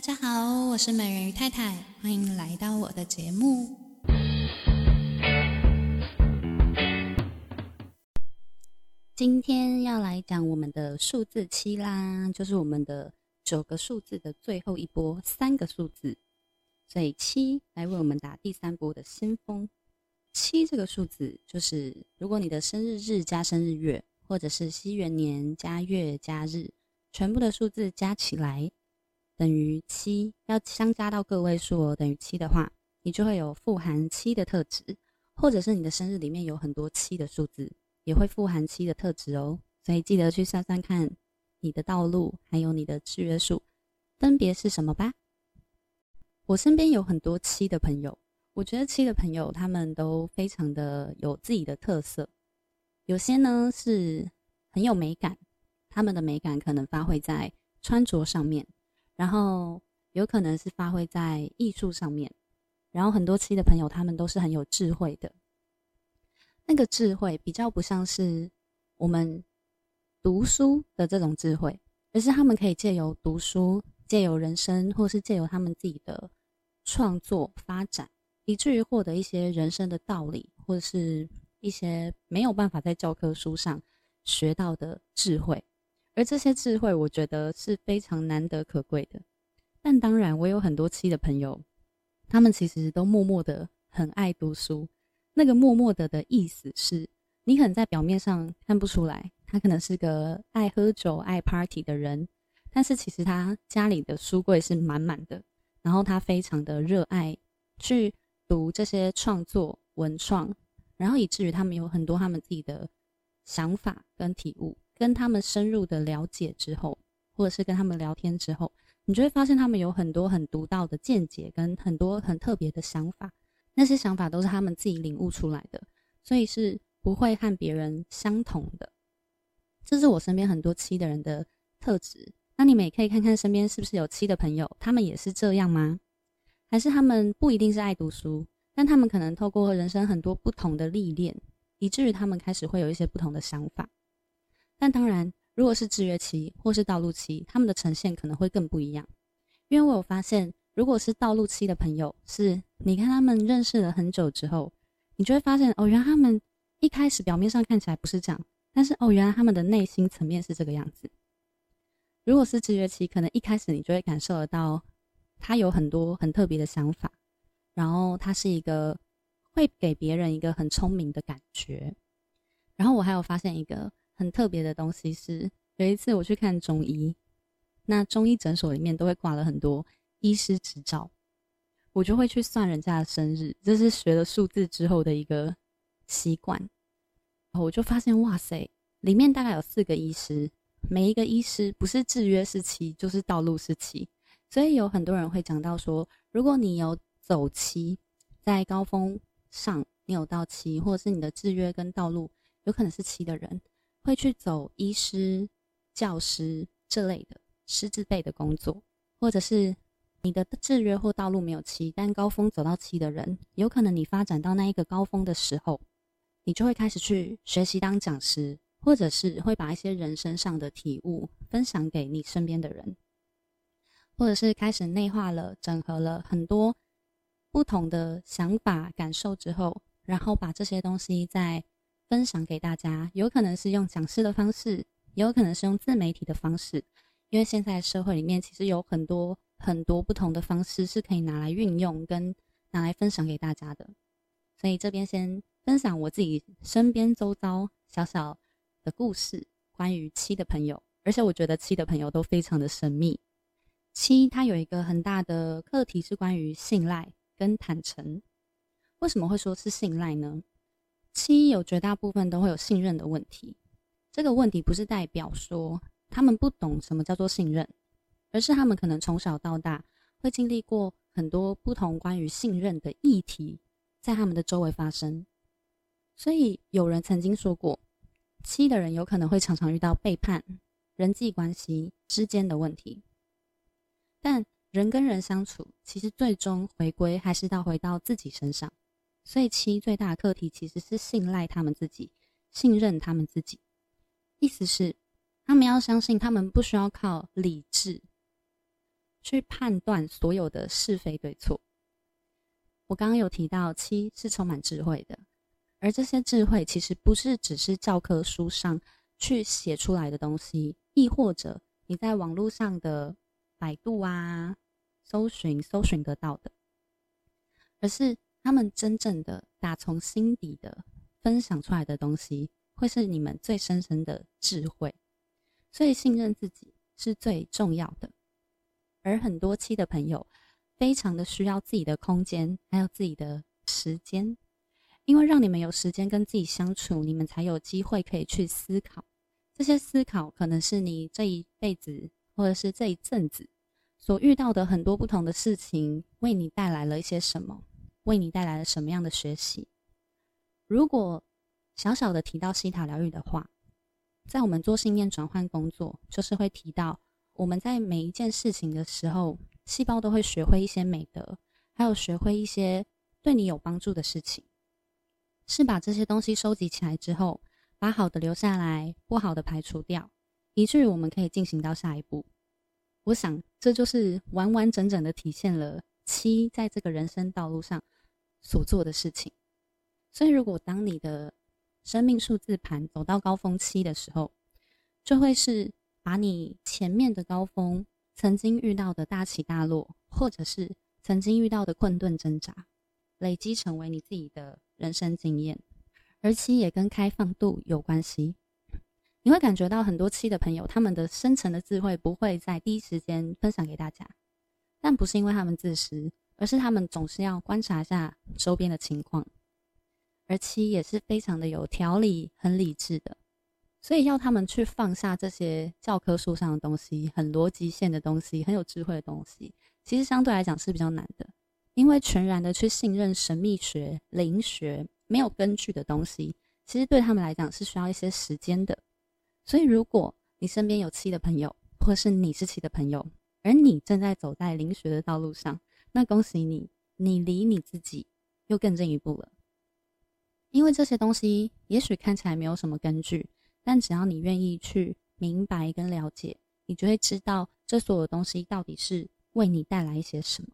大家好，我是美人鱼太太，欢迎来到我的节目。今天要来讲我们的数字七啦，就是我们的九个数字的最后一波三个数字，所以七来为我们打第三波的先锋。七这个数字，就是如果你的生日日加生日月，或者是西元年加月加日，全部的数字加起来。等于七，要相加到个位数哦。等于七的话，你就会有富含七的特质，或者是你的生日里面有很多七的数字，也会富含七的特质哦。所以记得去算算看，你的道路还有你的制约数分别是什么吧。我身边有很多七的朋友，我觉得七的朋友他们都非常的有自己的特色，有些呢是很有美感，他们的美感可能发挥在穿着上面。然后有可能是发挥在艺术上面，然后很多期的朋友他们都是很有智慧的，那个智慧比较不像是我们读书的这种智慧，而是他们可以借由读书、借由人生，或是借由他们自己的创作发展，以至于获得一些人生的道理，或者是一些没有办法在教科书上学到的智慧。而这些智慧，我觉得是非常难得可贵的。但当然，我有很多期的朋友，他们其实都默默的很爱读书。那个默默的的意思是，你可能在表面上看不出来，他可能是个爱喝酒、爱 party 的人，但是其实他家里的书柜是满满的。然后他非常的热爱去读这些创作文创，然后以至于他们有很多他们自己的想法跟体悟。跟他们深入的了解之后，或者是跟他们聊天之后，你就会发现他们有很多很独到的见解，跟很多很特别的想法。那些想法都是他们自己领悟出来的，所以是不会和别人相同的。这是我身边很多七的人的特质。那你们也可以看看身边是不是有七的朋友，他们也是这样吗？还是他们不一定是爱读书，但他们可能透过人生很多不同的历练，以至于他们开始会有一些不同的想法。但当然，如果是制约期或是道路期，他们的呈现可能会更不一样。因为我有发现，如果是道路期的朋友，是你看他们认识了很久之后，你就会发现哦，原来他们一开始表面上看起来不是这样，但是哦，原来他们的内心层面是这个样子。如果是制约期，可能一开始你就会感受得到他有很多很特别的想法，然后他是一个会给别人一个很聪明的感觉。然后我还有发现一个。很特别的东西是，有一次我去看中医，那中医诊所里面都会挂了很多医师执照，我就会去算人家的生日，这是学了数字之后的一个习惯。我就发现，哇塞，里面大概有四个医师，每一个医师不是制约是七，就是道路是七，所以有很多人会讲到说，如果你有走七，在高峰上你有到七，或者是你的制约跟道路有可能是七的人。会去走医师、教师这类的师资辈的工作，或者是你的制约或道路没有七，但高峰走到七的人，有可能你发展到那一个高峰的时候，你就会开始去学习当讲师，或者是会把一些人身上的体悟分享给你身边的人，或者是开始内化了、整合了很多不同的想法、感受之后，然后把这些东西在。分享给大家，有可能是用讲师的方式，也有可能是用自媒体的方式，因为现在社会里面其实有很多很多不同的方式是可以拿来运用跟拿来分享给大家的。所以这边先分享我自己身边周遭小小的故事，关于七的朋友，而且我觉得七的朋友都非常的神秘。七它有一个很大的课题是关于信赖跟坦诚。为什么会说是信赖呢？七有绝大部分都会有信任的问题，这个问题不是代表说他们不懂什么叫做信任，而是他们可能从小到大会经历过很多不同关于信任的议题在他们的周围发生，所以有人曾经说过，七的人有可能会常常遇到背叛、人际关系之间的问题，但人跟人相处，其实最终回归还是到回到自己身上。所以七最大的课题其实是信赖他们自己，信任他们自己。意思是，他们要相信他们不需要靠理智，去判断所有的是非对错。我刚刚有提到，七是充满智慧的，而这些智慧其实不是只是教科书上去写出来的东西，亦或者你在网络上的百度啊搜寻搜寻得到的，而是他们真正的打从心底的分享出来的东西，会是你们最深深的智慧。所以，信任自己是最重要的。而很多期的朋友，非常的需要自己的空间，还有自己的时间，因为让你们有时间跟自己相处，你们才有机会可以去思考。这些思考可能是你这一辈子，或者是这一阵子所遇到的很多不同的事情，为你带来了一些什么，为你带来了什么样的学习。如果小小的提到西塔疗愈的话，在我们做信念转换工作，就是会提到我们在每一件事情的时候。细胞都会学会一些美德，还有学会一些对你有帮助的事情，是把这些东西收集起来之后，把好的留下来，不好的排除掉，以至于我们可以进行到下一步。我想，这就是完完整整的体现了七在这个人生道路上所做的事情。所以，如果当你的生命数字盘走到高峰期的时候，就会是把你前面的高峰。曾经遇到的大起大落，或者是曾经遇到的困顿挣扎，累积成为你自己的人生经验。而七也跟开放度有关系，你会感觉到很多七的朋友，他们的深层的智慧不会在第一时间分享给大家，但不是因为他们自私，而是他们总是要观察一下周边的情况。而七也是非常的有条理、很理智的。所以要他们去放下这些教科书上的东西，很逻辑线的东西，很有智慧的东西，其实相对来讲是比较难的。因为全然的去信任神秘学、灵学没有根据的东西，其实对他们来讲是需要一些时间的。所以，如果你身边有七的朋友，或是你是七的朋友，而你正在走在灵学的道路上，那恭喜你，你离你自己又更进一步了。因为这些东西也许看起来没有什么根据。但只要你愿意去明白跟了解，你就会知道这所有东西到底是为你带来一些什么。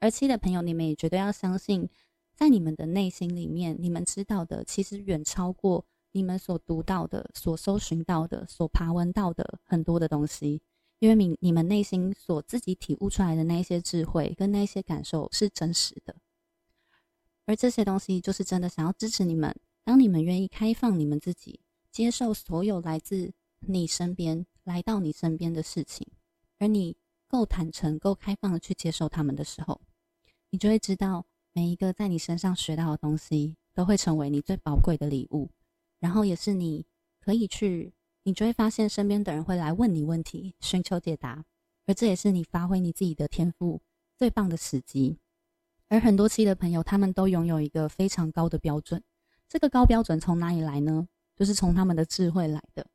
而七的朋友，你们也绝对要相信，在你们的内心里面，你们知道的其实远超过你们所读到的、所搜寻到的、所爬文到的很多的东西。因为你你们内心所自己体悟出来的那些智慧跟那些感受是真实的，而这些东西就是真的想要支持你们。当你们愿意开放你们自己。接受所有来自你身边、来到你身边的事情，而你够坦诚、够开放的去接受他们的时候，你就会知道每一个在你身上学到的东西都会成为你最宝贵的礼物，然后也是你可以去，你就会发现身边的人会来问你问题，寻求解答，而这也是你发挥你自己的天赋最棒的时机。而很多七的朋友，他们都拥有一个非常高的标准，这个高标准从哪里来呢？就是从他们的智慧来的，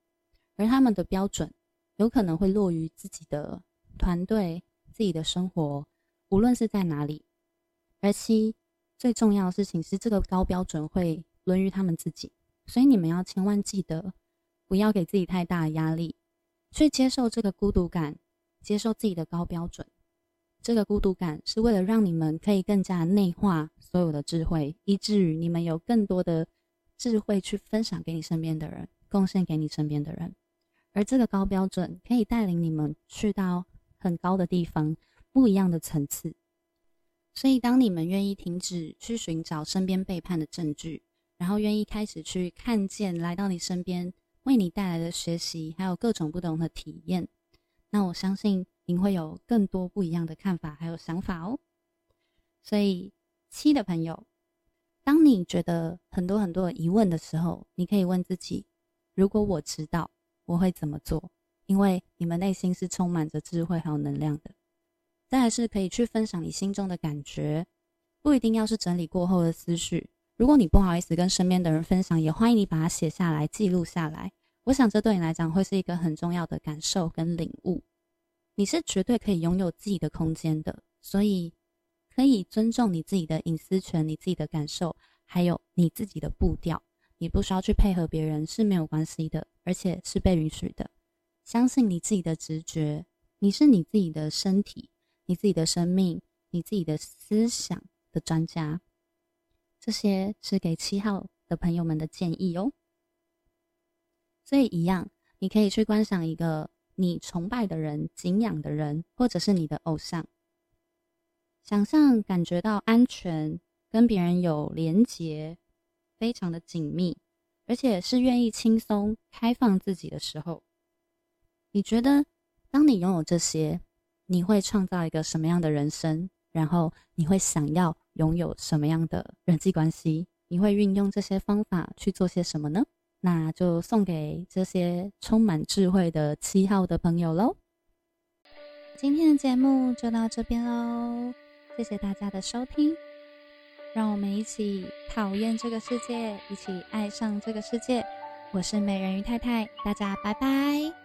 而他们的标准有可能会落于自己的团队、自己的生活，无论是在哪里。而七最重要的事情是，这个高标准会沦于他们自己，所以你们要千万记得，不要给自己太大的压力，去接受这个孤独感，接受自己的高标准。这个孤独感是为了让你们可以更加内化所有的智慧，以至于你们有更多的。智慧去分享给你身边的人，贡献给你身边的人，而这个高标准可以带领你们去到很高的地方，不一样的层次。所以，当你们愿意停止去寻找身边背叛的证据，然后愿意开始去看见来到你身边为你带来的学习，还有各种不同的体验，那我相信您会有更多不一样的看法还有想法哦。所以，七的朋友。当你觉得很多很多的疑问的时候，你可以问自己：如果我知道，我会怎么做？因为你们内心是充满着智慧还有能量的。再来是可以去分享你心中的感觉，不一定要是整理过后的思绪。如果你不好意思跟身边的人分享，也欢迎你把它写下来，记录下来。我想这对你来讲会是一个很重要的感受跟领悟。你是绝对可以拥有自己的空间的，所以。可以尊重你自己的隐私权，你自己的感受，还有你自己的步调。你不需要去配合别人是没有关系的，而且是被允许的。相信你自己的直觉，你是你自己的身体、你自己的生命、你自己的思想的专家。这些是给七号的朋友们的建议哦。所以一样，你可以去观赏一个你崇拜的人、敬仰的人，或者是你的偶像，想象感觉到安全，跟别人有连结，非常的紧密，而且是愿意轻松开放自己的时候，你觉得，当你拥有这些，你会创造一个什么样的人生？然后你会想要拥有什么样的人际关系？你会运用这些方法去做些什么呢？那就送给这些充满智慧的七号的朋友喽。今天的节目就到这边喽，谢谢大家的收听，让我们一起讨厌这个世界，一起爱上这个世界。我是美人鱼太太，大家拜拜。